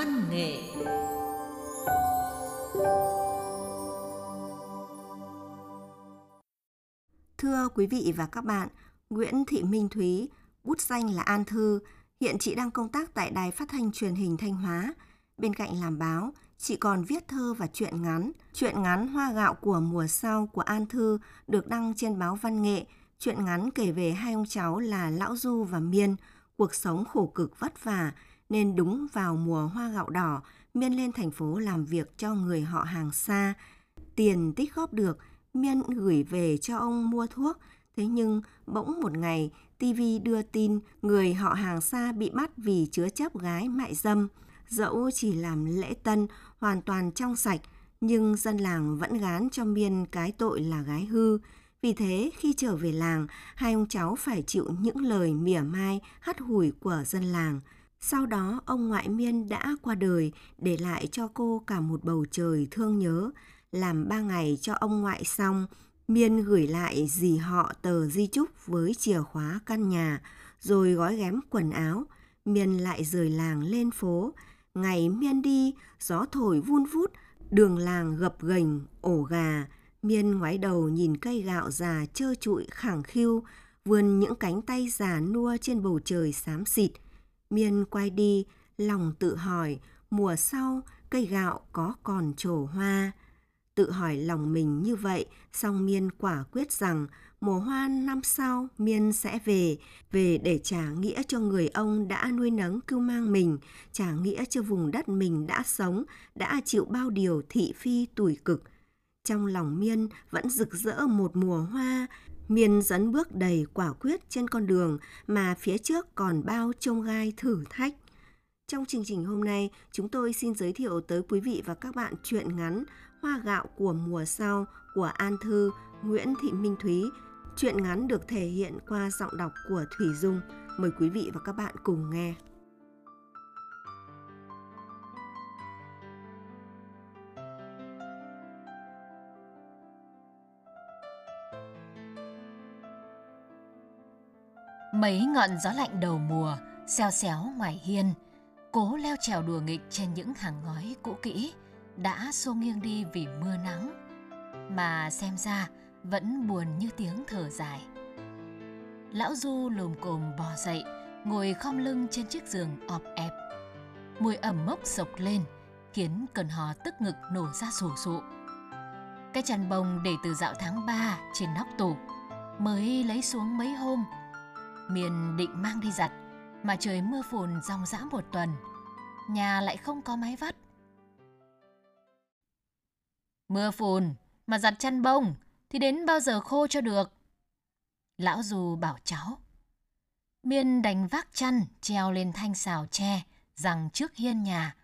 văn nghệ Thưa quý vị và các bạn, Nguyễn Thị Minh Thúy, bút danh là An Thư, hiện chị đang công tác tại Đài Phát thanh Truyền hình Thanh Hóa. Bên cạnh làm báo, chị còn viết thơ và truyện ngắn. Truyện ngắn Hoa gạo của mùa sau của An Thư được đăng trên báo Văn nghệ. Truyện ngắn kể về hai ông cháu là Lão Du và Miên, cuộc sống khổ cực vất vả, nên đúng vào mùa hoa gạo đỏ, Miên lên thành phố làm việc cho người họ hàng xa. Tiền tích góp được, Miên gửi về cho ông mua thuốc. Thế nhưng bỗng một ngày, TV đưa tin người họ hàng xa bị bắt vì chứa chấp gái mại dâm. Dẫu chỉ làm lễ tân, hoàn toàn trong sạch, nhưng dân làng vẫn gán cho Miên cái tội là gái hư. Vì thế, khi trở về làng, hai ông cháu phải chịu những lời mỉa mai, hắt hủi của dân làng. Sau đó, ông ngoại Miên đã qua đời, để lại cho cô cả một bầu trời thương nhớ. Làm ba ngày cho ông ngoại xong, Miên gửi lại dì họ tờ di chúc với chìa khóa căn nhà, rồi gói ghém quần áo. Miên lại rời làng lên phố. Ngày Miên đi, gió thổi vun vút, đường làng gập ghềnh, ổ gà. Miên ngoái đầu nhìn cây gạo già trơ trụi khẳng khiu, vươn những cánh tay già nua trên bầu trời xám xịt. Miên quay đi, lòng tự hỏi, mùa sau cây gạo có còn trổ hoa. Tự hỏi lòng mình như vậy, song Miên quả quyết rằng mùa hoa năm sau Miên sẽ về, về để trả nghĩa cho người ông đã nuôi nấng cưu mang mình, trả nghĩa cho vùng đất mình đã sống, đã chịu bao điều thị phi tủi cực. Trong lòng Miên vẫn rực rỡ một mùa hoa, Miên dẫn bước đầy quả quyết trên con đường mà phía trước còn bao trông gai thử thách. Trong chương trình hôm nay, chúng tôi xin giới thiệu tới quý vị và các bạn truyện ngắn Hoa gạo của mùa sau của An Thư, Nguyễn Thị Minh Thúy. Truyện ngắn được thể hiện qua giọng đọc của Thủy Dung. Mời quý vị và các bạn cùng nghe. Mấy ngọn gió lạnh đầu mùa, xeo xéo ngoài hiên, cố leo trèo đùa nghịch trên những hàng ngói cũ kỹ, đã xô nghiêng đi vì mưa nắng, mà xem ra vẫn buồn như tiếng thở dài. Lão Du lồm cồm bò dậy, ngồi khom lưng trên chiếc giường ọp ẹp. Mùi ẩm mốc sộc lên, khiến cơn hò tức ngực nổ ra sổ sụ. Cái chăn bông để từ dạo tháng 3 trên nóc tủ, mới lấy xuống mấy hôm. Miền định mang đi giặt, mà trời mưa phùn ròng rã một tuần. Nhà lại không có máy vắt, Mưa phùn mà giặt chăn bông thì đến bao giờ khô cho được. Lão dù bảo cháu. Miên đành vác chăn treo lên thanh xào tre rằng trước hiên nhà,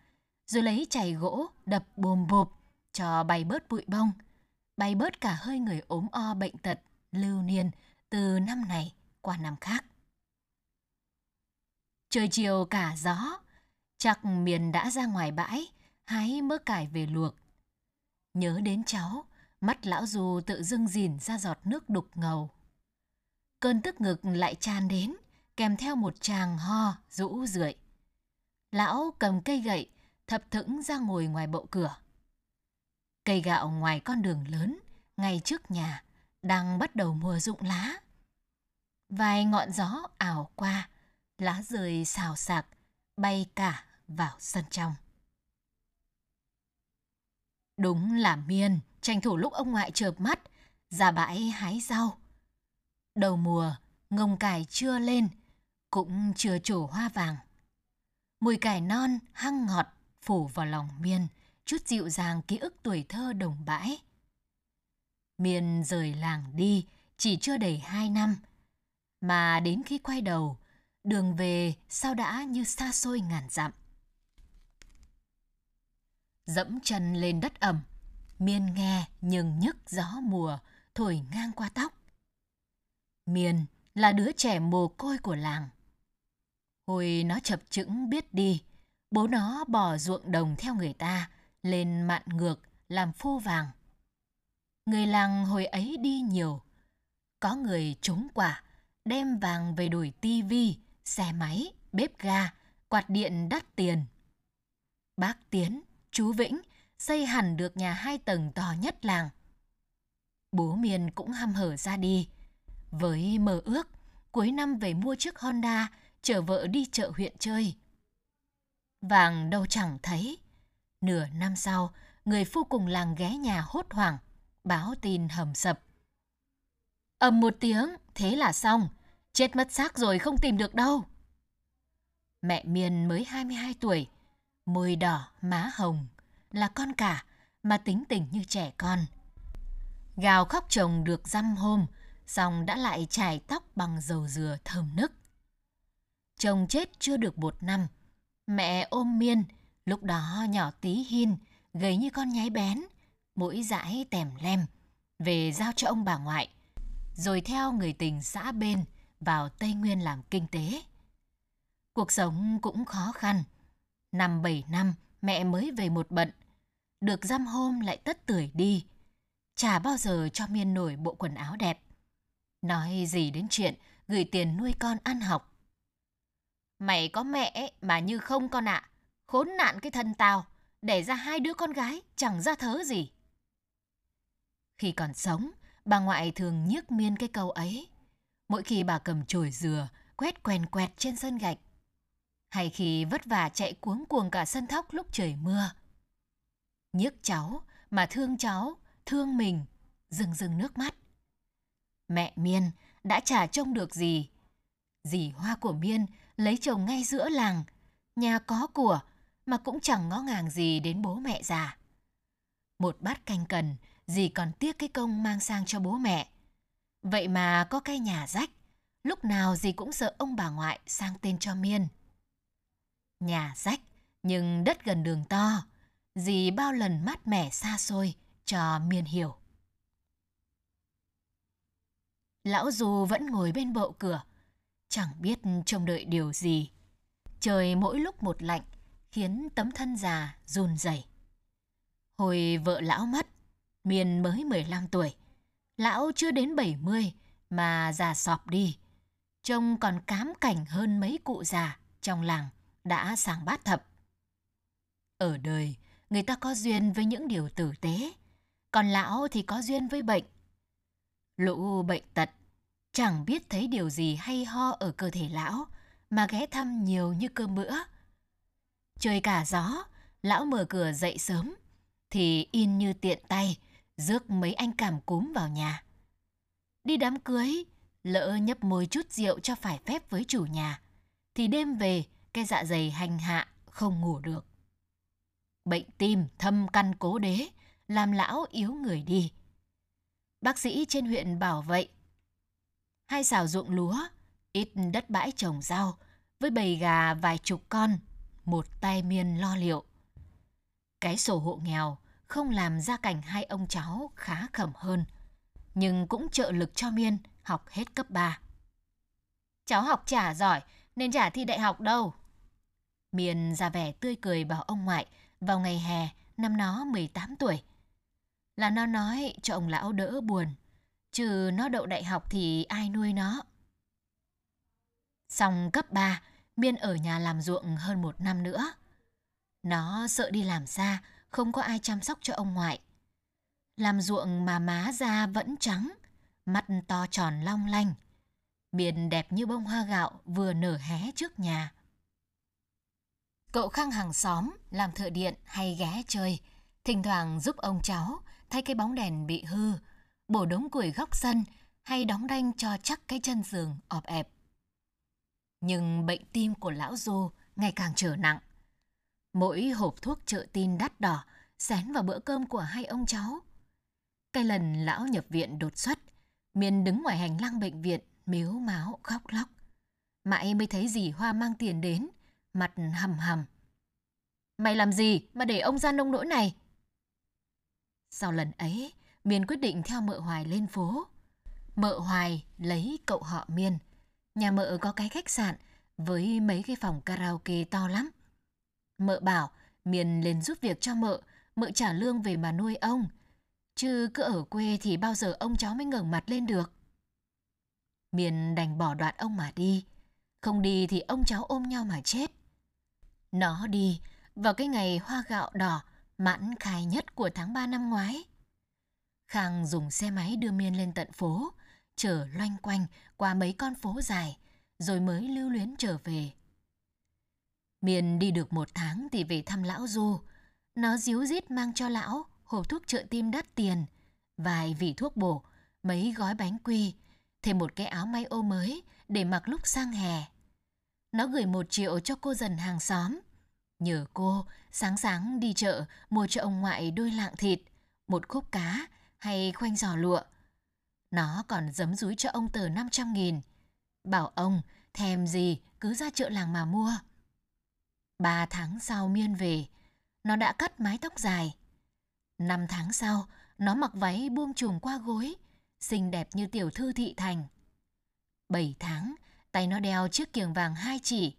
rồi lấy chày gỗ đập bồm bộp cho bay bớt bụi bông, bay bớt cả hơi người ốm o bệnh tật, lưu niên từ năm này qua năm khác. Trời chiều cả gió, chắc miền đã ra ngoài bãi, hái mớ cải về luộc Nhớ đến cháu, mắt lão dù tự dưng dìn ra giọt nước đục ngầu. Cơn tức ngực lại tràn đến, kèm theo một tràng ho, rũ rượi. Lão cầm cây gậy, thập thững ra ngồi ngoài bậu cửa. Cây gạo ngoài con đường lớn, ngay trước nhà, đang bắt đầu mùa rụng lá. Vài ngọn gió ảo qua, lá rơi xào xạc, bay cả vào sân trong. Đúng là miên, tranh thủ lúc ông ngoại chợp mắt, ra bãi hái rau. Đầu mùa, ngông cải chưa lên, cũng chưa trổ hoa vàng. Mùi cải non, hăng ngọt, phủ vào lòng miên, chút dịu dàng ký ức tuổi thơ đồng bãi. Miên rời làng đi, chỉ chưa đầy hai năm. Mà đến khi quay đầu, đường về sao đã như xa xôi ngàn dặm dẫm chân lên đất ẩm, miên nghe nhưng nhức gió mùa thổi ngang qua tóc. Miên là đứa trẻ mồ côi của làng. Hồi nó chập chững biết đi, bố nó bỏ ruộng đồng theo người ta, lên mạn ngược làm phô vàng. Người làng hồi ấy đi nhiều, có người trúng quả, đem vàng về đổi tivi, xe máy, bếp ga, quạt điện đắt tiền. Bác Tiến, chú Vĩnh xây hẳn được nhà hai tầng to nhất làng. Bố Miền cũng hăm hở ra đi, với mơ ước cuối năm về mua chiếc Honda chở vợ đi chợ huyện chơi. Vàng đâu chẳng thấy. Nửa năm sau, người phu cùng làng ghé nhà hốt hoảng, báo tin hầm sập. ầm một tiếng, thế là xong, chết mất xác rồi không tìm được đâu. Mẹ Miên mới 22 tuổi, môi đỏ, má hồng, là con cả mà tính tình như trẻ con. Gào khóc chồng được dăm hôm, xong đã lại chải tóc bằng dầu dừa thơm nức. Chồng chết chưa được một năm, mẹ ôm miên, lúc đó nhỏ tí hin, gầy như con nhái bén, mũi dãi tèm lem, về giao cho ông bà ngoại, rồi theo người tình xã bên vào Tây Nguyên làm kinh tế. Cuộc sống cũng khó khăn. Năm bảy năm, mẹ mới về một bận. Được dăm hôm lại tất tưởi đi. Chả bao giờ cho Miên nổi bộ quần áo đẹp. Nói gì đến chuyện gửi tiền nuôi con ăn học. Mày có mẹ mà như không con ạ. À. Khốn nạn cái thân tao, để ra hai đứa con gái chẳng ra thớ gì. Khi còn sống, bà ngoại thường nhức miên cái câu ấy. Mỗi khi bà cầm chổi dừa, quét quèn quẹt trên sân gạch. Hay khi vất vả chạy cuống cuồng cả sân thóc lúc trời mưa. Nhức cháu mà thương cháu, thương mình, rừng rừng nước mắt. Mẹ Miên đã chả trông được gì. Dì hoa của Miên lấy chồng ngay giữa làng, nhà có của mà cũng chẳng ngó ngàng gì đến bố mẹ già. Một bát canh cần, dì còn tiếc cái công mang sang cho bố mẹ. Vậy mà có cái nhà rách, lúc nào gì cũng sợ ông bà ngoại sang tên cho Miên. Nhà rách, nhưng đất gần đường to, dì bao lần mát mẻ xa xôi cho Miên hiểu. Lão Du vẫn ngồi bên bộ cửa, chẳng biết trông đợi điều gì. Trời mỗi lúc một lạnh, khiến tấm thân già run rẩy. Hồi vợ lão mất, Miên mới 15 tuổi. Lão chưa đến 70 mà già sọp đi. Trông còn cám cảnh hơn mấy cụ già trong làng đã sang bát thập. Ở đời, người ta có duyên với những điều tử tế, còn lão thì có duyên với bệnh. Lũ bệnh tật, chẳng biết thấy điều gì hay ho ở cơ thể lão mà ghé thăm nhiều như cơm bữa. Trời cả gió, lão mở cửa dậy sớm, thì in như tiện tay, rước mấy anh cảm cúm vào nhà. Đi đám cưới, lỡ nhấp môi chút rượu cho phải phép với chủ nhà, thì đêm về cái dạ dày hành hạ không ngủ được. Bệnh tim thâm căn cố đế, làm lão yếu người đi. Bác sĩ trên huyện bảo vậy. Hai xào ruộng lúa, ít đất bãi trồng rau, với bầy gà vài chục con, một tay miên lo liệu. Cái sổ hộ nghèo không làm gia cảnh hai ông cháu khá khẩm hơn, nhưng cũng trợ lực cho Miên học hết cấp 3. Cháu học chả giỏi nên chả thi đại học đâu. Miên ra vẻ tươi cười bảo ông ngoại vào ngày hè năm nó 18 tuổi. Là nó nói cho ông lão đỡ buồn, trừ nó đậu đại học thì ai nuôi nó. Xong cấp 3, Miên ở nhà làm ruộng hơn một năm nữa. Nó sợ đi làm xa, không có ai chăm sóc cho ông ngoại. Làm ruộng mà má da vẫn trắng, mắt to tròn long lanh. biển đẹp như bông hoa gạo vừa nở hé trước nhà. Cậu khăng hàng xóm, làm thợ điện hay ghé chơi, thỉnh thoảng giúp ông cháu thay cái bóng đèn bị hư, bổ đống củi góc sân hay đóng đanh cho chắc cái chân giường ọp ẹp. Nhưng bệnh tim của lão Du ngày càng trở nặng. Mỗi hộp thuốc trợ tin đắt đỏ xén vào bữa cơm của hai ông cháu. Cái lần lão nhập viện đột xuất, Miên đứng ngoài hành lang bệnh viện, miếu máu khóc lóc. Mãi mới thấy dì Hoa mang tiền đến, mặt hầm hầm. Mày làm gì mà để ông ra nông nỗi này? Sau lần ấy, Miên quyết định theo mợ Hoài lên phố. Mợ Hoài lấy cậu họ Miên. Nhà mợ có cái khách sạn với mấy cái phòng karaoke to lắm. Mợ bảo miền lên giúp việc cho mợ, mợ trả lương về mà nuôi ông. Chứ cứ ở quê thì bao giờ ông cháu mới ngẩng mặt lên được. Miền đành bỏ đoạn ông mà đi. Không đi thì ông cháu ôm nhau mà chết. Nó đi, vào cái ngày hoa gạo đỏ mãn khai nhất của tháng 3 năm ngoái. Khang dùng xe máy đưa Miên lên tận phố, chở loanh quanh qua mấy con phố dài, rồi mới lưu luyến trở về miền đi được một tháng thì về thăm lão Du. Nó díu dít mang cho lão hộp thuốc trợ tim đắt tiền, vài vị thuốc bổ, mấy gói bánh quy, thêm một cái áo may ô mới để mặc lúc sang hè. Nó gửi một triệu cho cô dần hàng xóm. Nhờ cô, sáng sáng đi chợ mua cho ông ngoại đôi lạng thịt, một khúc cá hay khoanh giò lụa. Nó còn giấm rúi cho ông tờ 500 nghìn. Bảo ông thèm gì cứ ra chợ làng mà mua. Ba tháng sau Miên về, nó đã cắt mái tóc dài. Năm tháng sau, nó mặc váy buông trùm qua gối, xinh đẹp như tiểu thư thị thành. Bảy tháng, tay nó đeo chiếc kiềng vàng hai chỉ.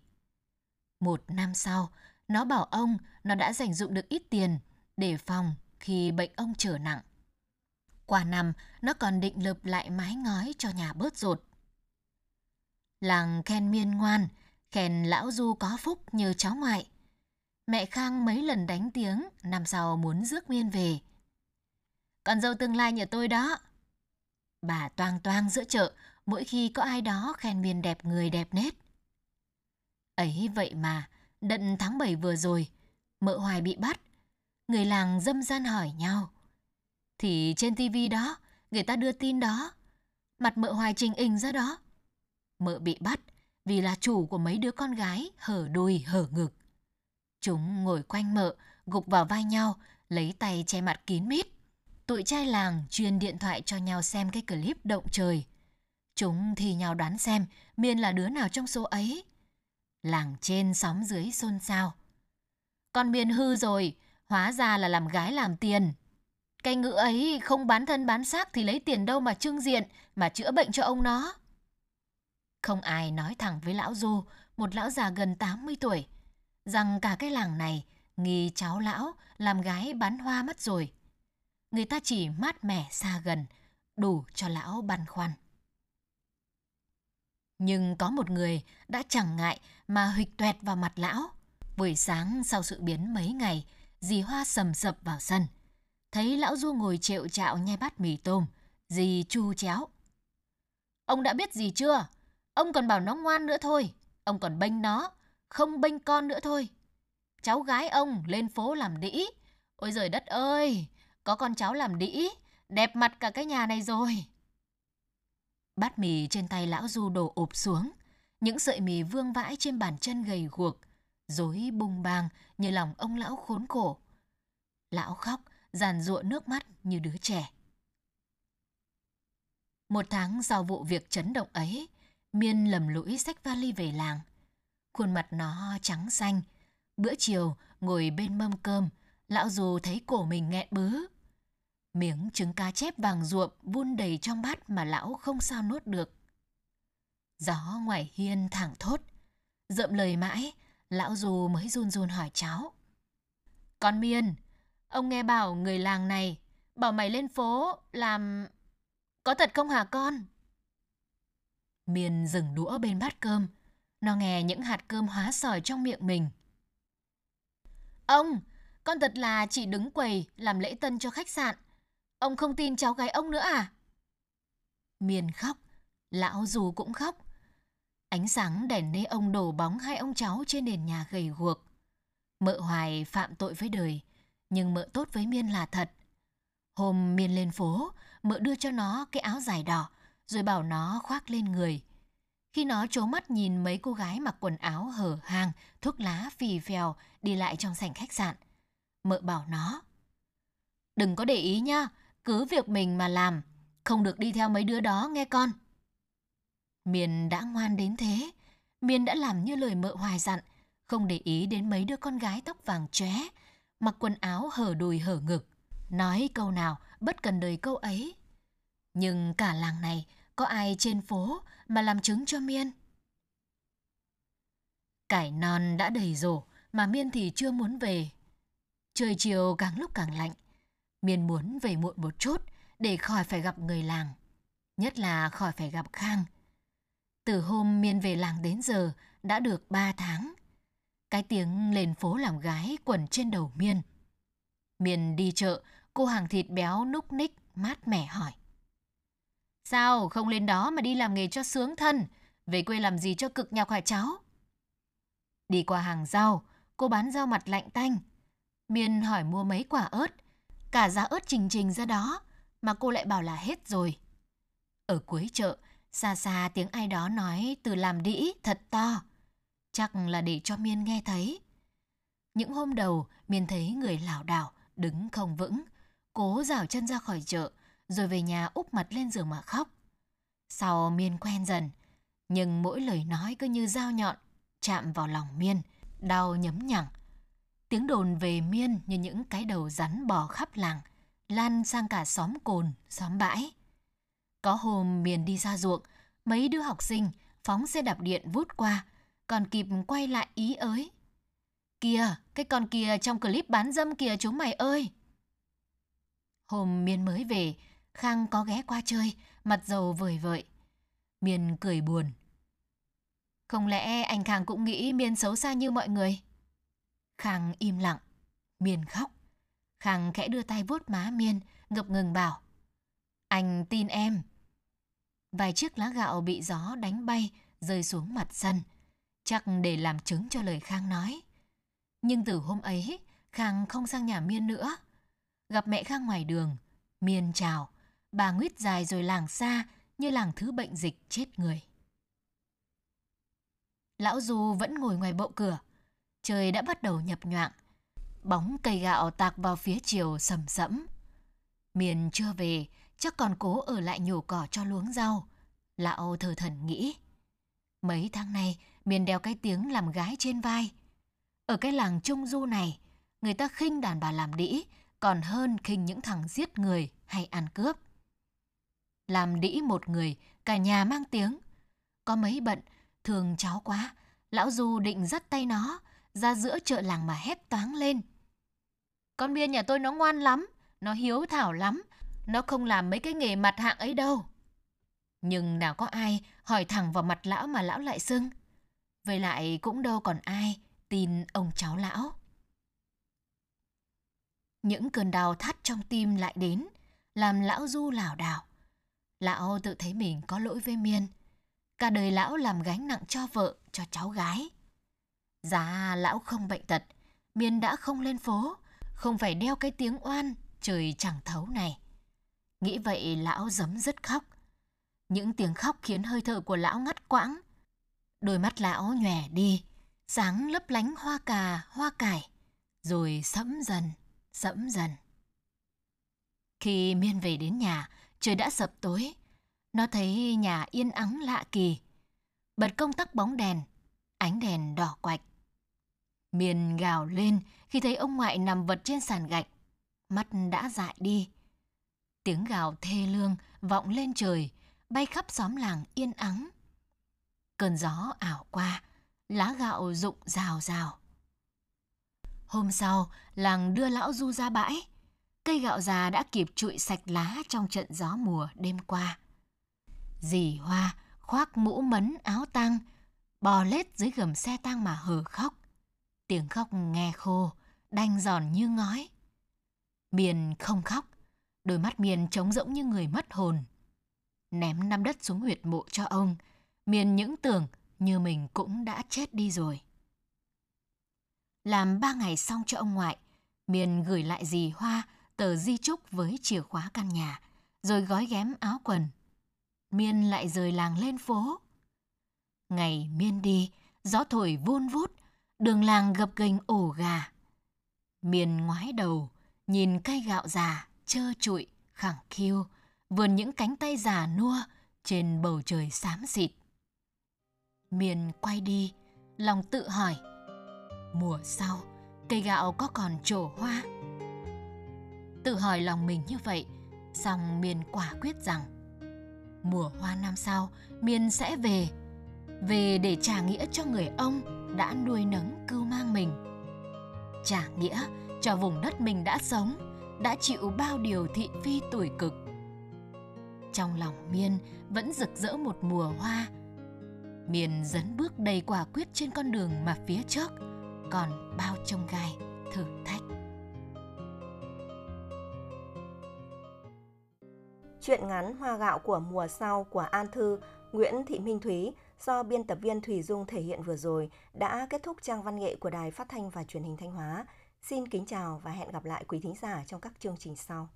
Một năm sau, nó bảo ông nó đã dành dụng được ít tiền để phòng khi bệnh ông trở nặng. Qua năm, nó còn định lợp lại mái ngói cho nhà bớt rột. Làng khen miên ngoan, khen lão Du có phúc như cháu ngoại. Mẹ Khang mấy lần đánh tiếng, năm sau muốn rước nguyên về. Con dâu tương lai nhà tôi đó. Bà toang toang giữa chợ, mỗi khi có ai đó khen miên đẹp người đẹp nết. Ấy vậy mà, đận tháng 7 vừa rồi, mợ hoài bị bắt. Người làng dâm gian hỏi nhau. Thì trên tivi đó, người ta đưa tin đó. Mặt mợ hoài trình hình ra đó. Mợ bị bắt vì là chủ của mấy đứa con gái hở đùi hở ngực. Chúng ngồi quanh mợ, gục vào vai nhau, lấy tay che mặt kín mít. Tụi trai làng truyền điện thoại cho nhau xem cái clip động trời. Chúng thì nhau đoán xem Miên là đứa nào trong số ấy. Làng trên xóm dưới xôn xao. Con Miên hư rồi, hóa ra là làm gái làm tiền. Cái ngữ ấy không bán thân bán xác thì lấy tiền đâu mà trưng diện, mà chữa bệnh cho ông nó. Không ai nói thẳng với lão Du, một lão già gần 80 tuổi, rằng cả cái làng này nghi cháu lão làm gái bán hoa mất rồi. Người ta chỉ mát mẻ xa gần, đủ cho lão băn khoăn. Nhưng có một người đã chẳng ngại mà hịch tuẹt vào mặt lão. Buổi sáng sau sự biến mấy ngày, dì Hoa sầm sập vào sân. Thấy lão Du ngồi trệu trạo nhai bát mì tôm, dì chu chéo. Ông đã biết gì chưa? Ông còn bảo nó ngoan nữa thôi. Ông còn bênh nó, không bênh con nữa thôi. Cháu gái ông lên phố làm đĩ. Ôi giời đất ơi, có con cháu làm đĩ, đẹp mặt cả cái nhà này rồi. Bát mì trên tay lão Du đổ ụp xuống. Những sợi mì vương vãi trên bàn chân gầy guộc, rối bung bang như lòng ông lão khốn khổ. Lão khóc, giàn ruộng nước mắt như đứa trẻ. Một tháng sau vụ việc chấn động ấy, Miên lầm lũi xách vali về làng. Khuôn mặt nó trắng xanh. Bữa chiều, ngồi bên mâm cơm, lão dù thấy cổ mình nghẹn bứ. Miếng trứng cá chép vàng ruộm vun đầy trong bát mà lão không sao nuốt được. Gió ngoài hiên thẳng thốt. dậm lời mãi, lão dù mới run run hỏi cháu. Con Miên, ông nghe bảo người làng này bảo mày lên phố làm... Có thật không hả con? Miên dừng đũa bên bát cơm. Nó nghe những hạt cơm hóa sỏi trong miệng mình. Ông, con thật là chỉ đứng quầy làm lễ tân cho khách sạn. Ông không tin cháu gái ông nữa à? Miên khóc, lão dù cũng khóc. Ánh sáng đèn nê ông đổ bóng hai ông cháu trên nền nhà gầy guộc. Mợ hoài phạm tội với đời, nhưng mợ tốt với Miên là thật. Hôm Miên lên phố, mợ đưa cho nó cái áo dài đỏ, rồi bảo nó khoác lên người. Khi nó trố mắt nhìn mấy cô gái mặc quần áo hở hang, thuốc lá phì phèo đi lại trong sảnh khách sạn. Mợ bảo nó. Đừng có để ý nha, cứ việc mình mà làm, không được đi theo mấy đứa đó nghe con. Miền đã ngoan đến thế, Miền đã làm như lời mợ hoài dặn, không để ý đến mấy đứa con gái tóc vàng chóe, mặc quần áo hở đùi hở ngực, nói câu nào bất cần đời câu ấy. Nhưng cả làng này có ai trên phố mà làm chứng cho Miên? Cải non đã đầy rổ mà Miên thì chưa muốn về. Trời chiều càng lúc càng lạnh. Miên muốn về muộn một chút để khỏi phải gặp người làng. Nhất là khỏi phải gặp Khang. Từ hôm Miên về làng đến giờ đã được ba tháng. Cái tiếng lên phố làm gái quẩn trên đầu Miên. Miên đi chợ, cô hàng thịt béo núc ních, mát mẻ hỏi. Sao không lên đó mà đi làm nghề cho sướng thân, về quê làm gì cho cực nhọc hả cháu? Đi qua hàng rau, cô bán rau mặt lạnh tanh. Miên hỏi mua mấy quả ớt, cả giá ớt trình trình ra đó, mà cô lại bảo là hết rồi. Ở cuối chợ, xa xa tiếng ai đó nói từ làm đĩ thật to. Chắc là để cho Miên nghe thấy. Những hôm đầu, Miên thấy người lảo đảo, đứng không vững, cố rào chân ra khỏi chợ, rồi về nhà úp mặt lên giường mà khóc. Sau Miên quen dần, nhưng mỗi lời nói cứ như dao nhọn, chạm vào lòng Miên, đau nhấm nhẳng. Tiếng đồn về Miên như những cái đầu rắn bò khắp làng, lan sang cả xóm cồn, xóm bãi. Có hôm Miên đi ra ruộng, mấy đứa học sinh phóng xe đạp điện vút qua, còn kịp quay lại ý ới. Kìa, cái con kia trong clip bán dâm kìa chúng mày ơi! Hôm Miên mới về, Khang có ghé qua chơi, mặt dầu vời vợi. Miên cười buồn. Không lẽ anh Khang cũng nghĩ Miên xấu xa như mọi người? Khang im lặng. Miên khóc. Khang khẽ đưa tay vuốt má Miên, ngập ngừng bảo. Anh tin em. Vài chiếc lá gạo bị gió đánh bay, rơi xuống mặt sân. Chắc để làm chứng cho lời Khang nói. Nhưng từ hôm ấy, Khang không sang nhà Miên nữa. Gặp mẹ Khang ngoài đường, Miên chào, bà nguyết dài rồi làng xa như làng thứ bệnh dịch chết người. Lão Du vẫn ngồi ngoài bộ cửa. Trời đã bắt đầu nhập nhoạng. Bóng cây gạo tạc vào phía chiều sầm sẫm. Miền chưa về, chắc còn cố ở lại nhổ cỏ cho luống rau. Lão thờ thần nghĩ. Mấy tháng nay, Miền đeo cái tiếng làm gái trên vai. Ở cái làng Trung Du này, người ta khinh đàn bà làm đĩ, còn hơn khinh những thằng giết người hay ăn cướp. Làm đĩ một người, cả nhà mang tiếng. Có mấy bận, thường cháu quá, lão Du định dắt tay nó, ra giữa chợ làng mà hét toáng lên. Con Miên nhà tôi nó ngoan lắm, nó hiếu thảo lắm, nó không làm mấy cái nghề mặt hạng ấy đâu. Nhưng nào có ai hỏi thẳng vào mặt lão mà lão lại sưng. Về lại cũng đâu còn ai tin ông cháu lão. Những cơn đau thắt trong tim lại đến, làm lão Du lảo đảo. Lão tự thấy mình có lỗi với Miên. Cả đời lão làm gánh nặng cho vợ, cho cháu gái. Giá lão không bệnh tật, Miên đã không lên phố, không phải đeo cái tiếng oan trời chẳng thấu này. Nghĩ vậy lão giấm dứt khóc. Những tiếng khóc khiến hơi thở của lão ngắt quãng. Đôi mắt lão nhòe đi, sáng lấp lánh hoa cà, hoa cải, rồi sẫm dần, sẫm dần. Khi Miên về đến nhà, trời đã sập tối. Nó thấy nhà yên ắng lạ kỳ. Bật công tắc bóng đèn, ánh đèn đỏ quạch. miền gào lên khi thấy ông ngoại nằm vật trên sàn gạch. Mắt đã dại đi. Tiếng gào thê lương vọng lên trời, bay khắp xóm làng yên ắng. Cơn gió ảo qua, lá gạo rụng rào rào. Hôm sau, làng đưa lão Du ra bãi. Cây gạo già đã kịp trụi sạch lá trong trận gió mùa đêm qua. Dì Hoa khoác mũ mấn áo tang, bò lết dưới gầm xe tang mà hờ khóc. Tiếng khóc nghe khô, đanh giòn như ngói. Miền không khóc, đôi mắt Miền trống rỗng như người mất hồn. Ném năm đất xuống huyệt mộ cho ông, Miền những tưởng như mình cũng đã chết đi rồi. Làm ba ngày xong cho ông ngoại, Miền gửi lại dì Hoa tờ di chúc với chìa khóa căn nhà, rồi gói ghém áo quần. Miên lại rời làng lên phố. Ngày Miên đi, gió thổi vun vút, đường làng gập ghềnh ổ gà. Miên ngoái đầu, nhìn cây gạo già, trơ trụi, khẳng khiu, vườn những cánh tay già nua trên bầu trời xám xịt. Miên quay đi, lòng tự hỏi, mùa sau, cây gạo có còn trổ hoa? Tự hỏi lòng mình như vậy, xong Miên quả quyết rằng mùa hoa năm sau Miên sẽ về, về để trả nghĩa cho người ông đã nuôi nấng cưu mang mình. Trả nghĩa cho vùng đất mình đã sống, đã chịu bao điều thị phi tuổi cực. Trong lòng Miên vẫn rực rỡ một mùa hoa. Miên dấn bước đầy quả quyết trên con đường mà phía trước, còn bao trông gai, thử thách. Chuyện ngắn Hoa gạo của mùa sau của An Thư, Nguyễn Thị Minh Thúy do biên tập viên Thủy Dung thể hiện vừa rồi đã kết thúc trang văn nghệ của Đài Phát thanh và Truyền hình Thanh Hóa. Xin kính chào và hẹn gặp lại quý thính giả trong các chương trình sau.